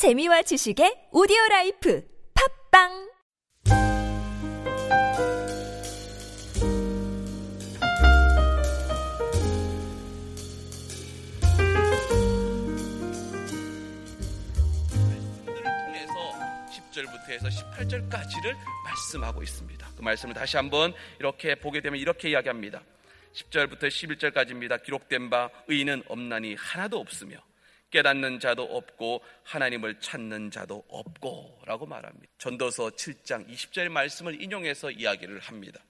재미와 지식의 오디오 라이프 팟빵 10절부터 해서 18절까지를 말씀하고 있습니다. 그 말씀을 다시 한번 이렇게 보게 되면 이렇게 이야기합니다. 10절부터 11절까지입니다. 기록된 바 의인은 없나니 하나도 없으며 깨닫는 자도 없고 하나님을 찾는 자도 없고라고 말합니다. 전도서 7장 20절 말씀을 인용해서 이야기를 합니다.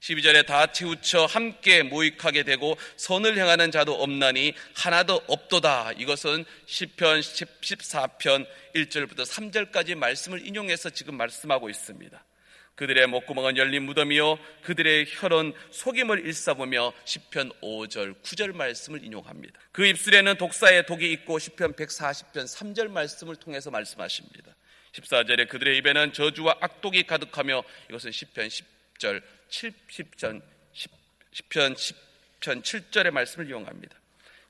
12절에 다 치우쳐 함께 모익하게 되고 선을 행하는 자도 없나니 하나도 없도다. 이것은 시편 14편 1절부터 3절까지 말씀을 인용해서 지금 말씀하고 있습니다. 그들의 목구멍은 열린 무덤이요 그들의 혈은 속임을 일삼으며 시편 5절 9절 말씀을 인용합니다. 그 입술에는 독사의 독이 있고 시편 140편 3절 말씀을 통해서 말씀하십니다. 14절에 그들의 입에는 저주와 악독이 가득하며 이것은 시편 10절 70전 10편 10편 7절의 말씀을 이용합니다.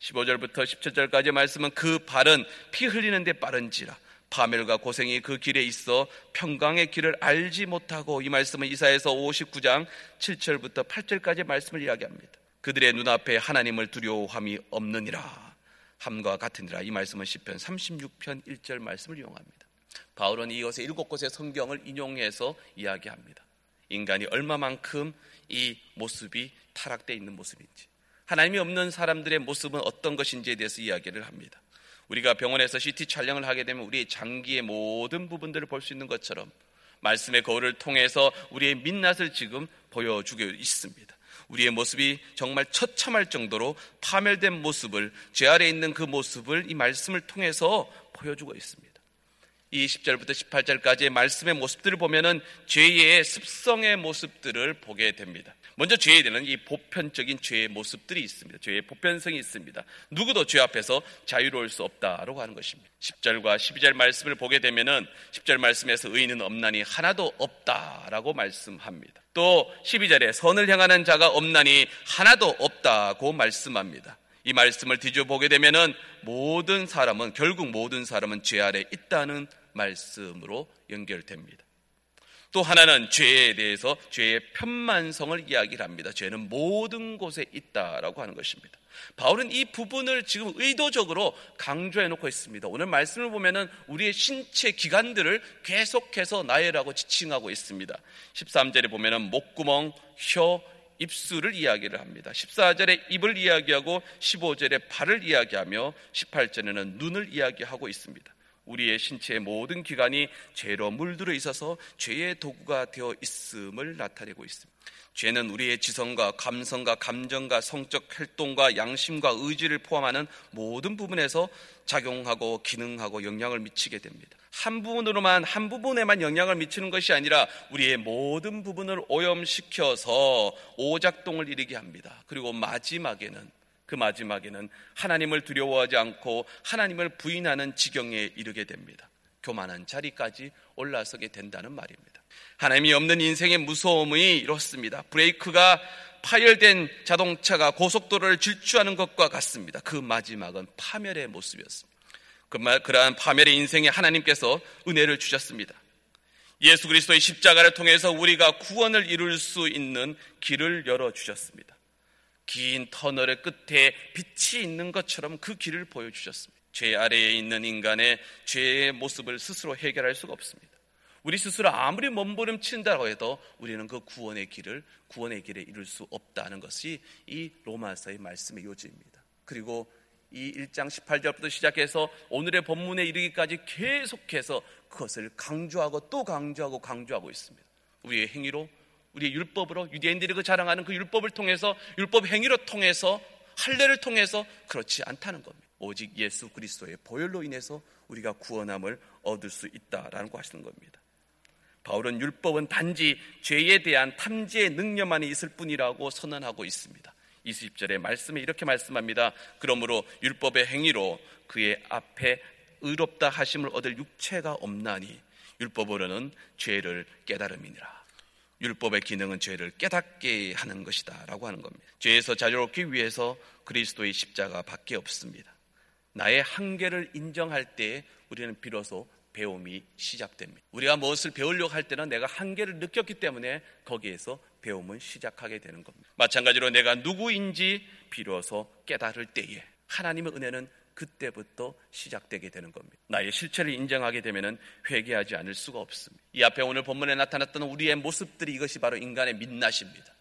15절부터 17절까지 말씀은 그 발은 피 흘리는데 빠른지라 파멸과 고생이 그 길에 있어 평강의 길을 알지 못하고 이 말씀은 이사에서 59장 7절부터 8절까지 말씀을 이야기합니다. 그들의 눈앞에 하나님을 두려워함이 없느니라 함과 같으니라 이 말씀은 시편 36편 1절 말씀을 이용합니다. 바울은 이것의 일곱 곳의 성경을 인용해서 이야기합니다. 인간이 얼마만큼 이 모습이 타락되어 있는 모습인지 하나님이 없는 사람들의 모습은 어떤 것인지에 대해서 이야기를 합니다. 우리가 병원에서 CT 촬영을 하게 되면 우리의 장기의 모든 부분들을 볼 수 있는 것처럼 말씀의 거울을 통해서 우리의 민낯을 지금 보여주고 있습니다. 우리의 모습이 정말 처참할 정도로 파멸된 모습을 죄 아래 있는 그 모습을 이 말씀을 통해서 보여주고 있습니다. 이 10절부터 18절까지의 말씀의 모습들을 보면은 죄의 습성의 모습들을 보게 됩니다. 먼저 죄에 대한 이 보편적인 죄의 모습들이 있습니다. 죄의 보편성이 있습니다. 누구도 죄 앞에서 자유로울 수 없다라고 하는 것입니다. 10절과 12절 말씀을 보게 되면은 10절 말씀에서 의인은 없나니 하나도 없다라고 말씀합니다. 또 12절에 선을 향하는 자가 없나니 하나도 없다고 말씀합니다. 이 말씀을 뒤져 보게 되면은 모든 사람은 결국 모든 사람은 죄 아래 있다는 말씀으로 연결됩니다. 또 하나는 죄에 대해서 죄의 편만성을 이야기를 합니다. 죄는 모든 곳에 있다라고 하는 것입니다. 바울은 이 부분을 지금 의도적으로 강조해 놓고 있습니다. 오늘 말씀을 보면은 우리의 신체 기관들을 계속해서 나열하고 지칭하고 있습니다. 13절에 보면은 목구멍, 혀, 입술을 이야기를 합니다. 14절에 입을 이야기하고 15절에 발을 이야기하며 18절에는 눈을 이야기하고 있습니다. 우리의 신체의 모든 기관이 죄로 물들어 있어서 죄의 도구가 되어 있음을 나타내고 있습니다. 죄는 우리의 지성과 감성과 감정과 성적 활동과 양심과 의지를 포함하는 모든 부분에서 작용하고 기능하고 영향을 미치게 됩니다. 한 부분으로만 한 부분에만 영향을 미치는 것이 아니라 우리의 모든 부분을 오염시켜서 오작동을 일으게 합니다. 그리고 마지막에는 그 마지막에는 하나님을 두려워하지 않고 하나님을 부인하는 지경에 이르게 됩니다. 교만한 자리까지 올라서게 된다는 말입니다. 하나님이 없는 인생의 무서움이 이렇습니다. 브레이크가 파열된 자동차가 고속도로를 질주하는 것과 같습니다. 그 마지막은 파멸의 모습이었습니다. 그러한 파멸의 인생에 하나님께서 은혜를 주셨습니다. 예수 그리스도의 십자가를 통해서 우리가 구원을 이룰 수 있는 길을 열어 주셨습니다. 긴 터널의 끝에 빛이 있는 것처럼 그 길을 보여주셨습니다. 죄 아래에 있는 인간의 죄의 모습을 스스로 해결할 수가 없습니다. 우리 스스로 아무리 몸부림친다고 해도 우리는 그 구원의 길을 구원의 길에 이룰 수 없다는 것이 이 로마서의 말씀의 요지입니다. 그리고 이 1장 18절부터 시작해서 오늘의 본문에 이르기까지 계속해서 그것을 강조하고 또 강조하고 강조하고 있습니다. 우리의 행위로 우리의 율법으로 유대인들이 그 자랑하는 그 율법을 통해서 율법 행위로 통해서 할례를 통해서 그렇지 않다는 겁니다. 오직 예수 그리스도의 보혈로 인해서 우리가 구원함을 얻을 수 있다라는 거 하시는 겁니다. 바울은 율법은 단지 죄에 대한 탐지의 능력만이 있을 뿐이라고 선언하고 있습니다. 20절의 말씀에 이렇게 말씀합니다. 그러므로 율법의 행위로 그의 앞에 의롭다 하심을 얻을 육체가 없나니 율법으로는 죄를 깨달음이니라. 율법의 기능은 죄를 깨닫게 하는 것이다 라고 하는 겁니다. 죄에서 자유롭기 위해서 그리스도의 십자가 밖에 없습니다. 나의 한계를 인정할 때 우리는 비로소 배움이 시작됩니다. 우리가 무엇을 배우려고 할 때는 내가 한계를 느꼈기 때문에 거기에서 배움은 시작하게 되는 겁니다. 마찬가지로 내가 누구인지 비로소 깨달을 때에 하나님의 은혜는 그때부터 시작되게 되는 겁니다. 나의 실체를 인정하게 되면 회개하지 않을 수가 없습니다. 이 앞에 오늘 본문에 나타났던 우리의 모습들이 이것이 바로 인간의 민낯입니다.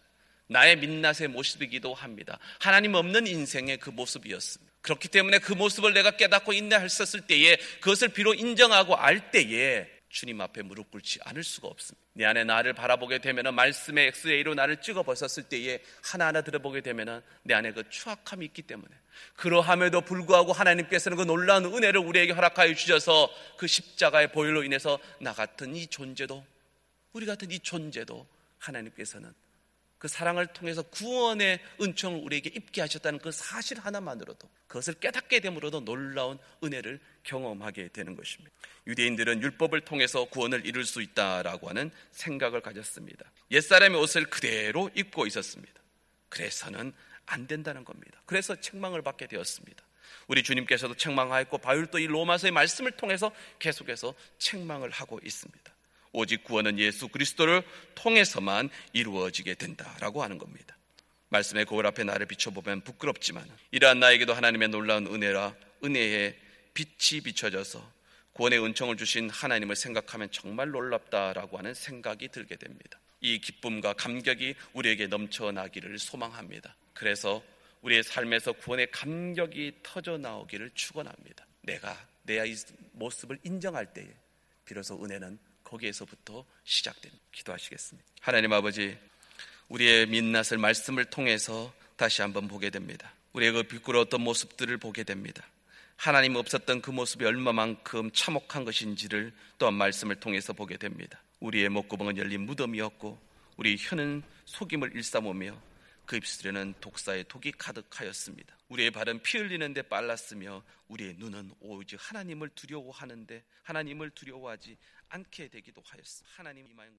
나의 민낯의 모습이기도 합니다. 하나님 없는 인생의 그 모습이었습니다. 그렇기 때문에 그 모습을 내가 깨닫고 인내했었을 때에 그것을 비로 인정하고 알 때에 주님 앞에 무릎 꿇지 않을 수가 없습니다. 내 안에 나를 바라보게 되면 말씀의 엑스레이로 나를 찍어 봤었을 때에 하나하나 들어보게 되면 내 안에 그 추악함이 있기 때문에 그러함에도 불구하고 하나님께서는 그 놀라운 은혜를 우리에게 허락하여 주셔서 그 십자가의 보혈로 인해서 나 같은 이 존재도 우리 같은 이 존재도 하나님께서는 그 사랑을 통해서 구원의 은총을 우리에게 입게 하셨다는 그 사실 하나만으로도 그것을 깨닫게 됨으로도 놀라운 은혜를 경험하게 되는 것입니다. 유대인들은 율법을 통해서 구원을 이룰 수 있다라고 하는 생각을 가졌습니다. 옛사람의 옷을 그대로 입고 있었습니다. 그래서는 안 된다는 겁니다. 그래서 책망을 받게 되었습니다. 우리 주님께서도 책망하였고 바울도 이 로마서의 말씀을 통해서 계속해서 책망을 하고 있습니다. 오직 구원은 예수 그리스도를 통해서만 이루어지게 된다라고 하는 겁니다. 말씀의 거울 앞에 나를 비춰보면 부끄럽지만 이러한 나에게도 하나님의 놀라운 은혜라 은혜의 빛이 비춰져서 구원의 은총을 주신 하나님을 생각하면 정말 놀랍다라고 하는 생각이 들게 됩니다. 이 기쁨과 감격이 우리에게 넘쳐나기를 소망합니다. 그래서 우리의 삶에서 구원의 감격이 터져 나오기를 축원합니다. 내가 내 모습을 인정할 때에 비로소 은혜는 거기에서부터 시작됩니다. 기도하시겠습니다. 하나님 아버지, 우리의 민낯을 말씀을 통해서 다시 한번 보게 됩니다. 우리의 그 비꾸러웠던 모습들을 보게 됩니다. 하나님 없었던 그 모습이 얼마만큼 참혹한 것인지를 또한 말씀을 통해서 보게 됩니다. 우리의 목구멍은 열린 무덤이었고 우리 혀는 속임을 일삼으며 그 입술에는 독사의 독이 가득하였습니다. 우리의 발은 피 흘리는데 빨랐으며 우리의 눈은 오직 하나님을 두려워하는데 하나님을 두려워하지 않게 되기도 하였습니다. 하나님 이마에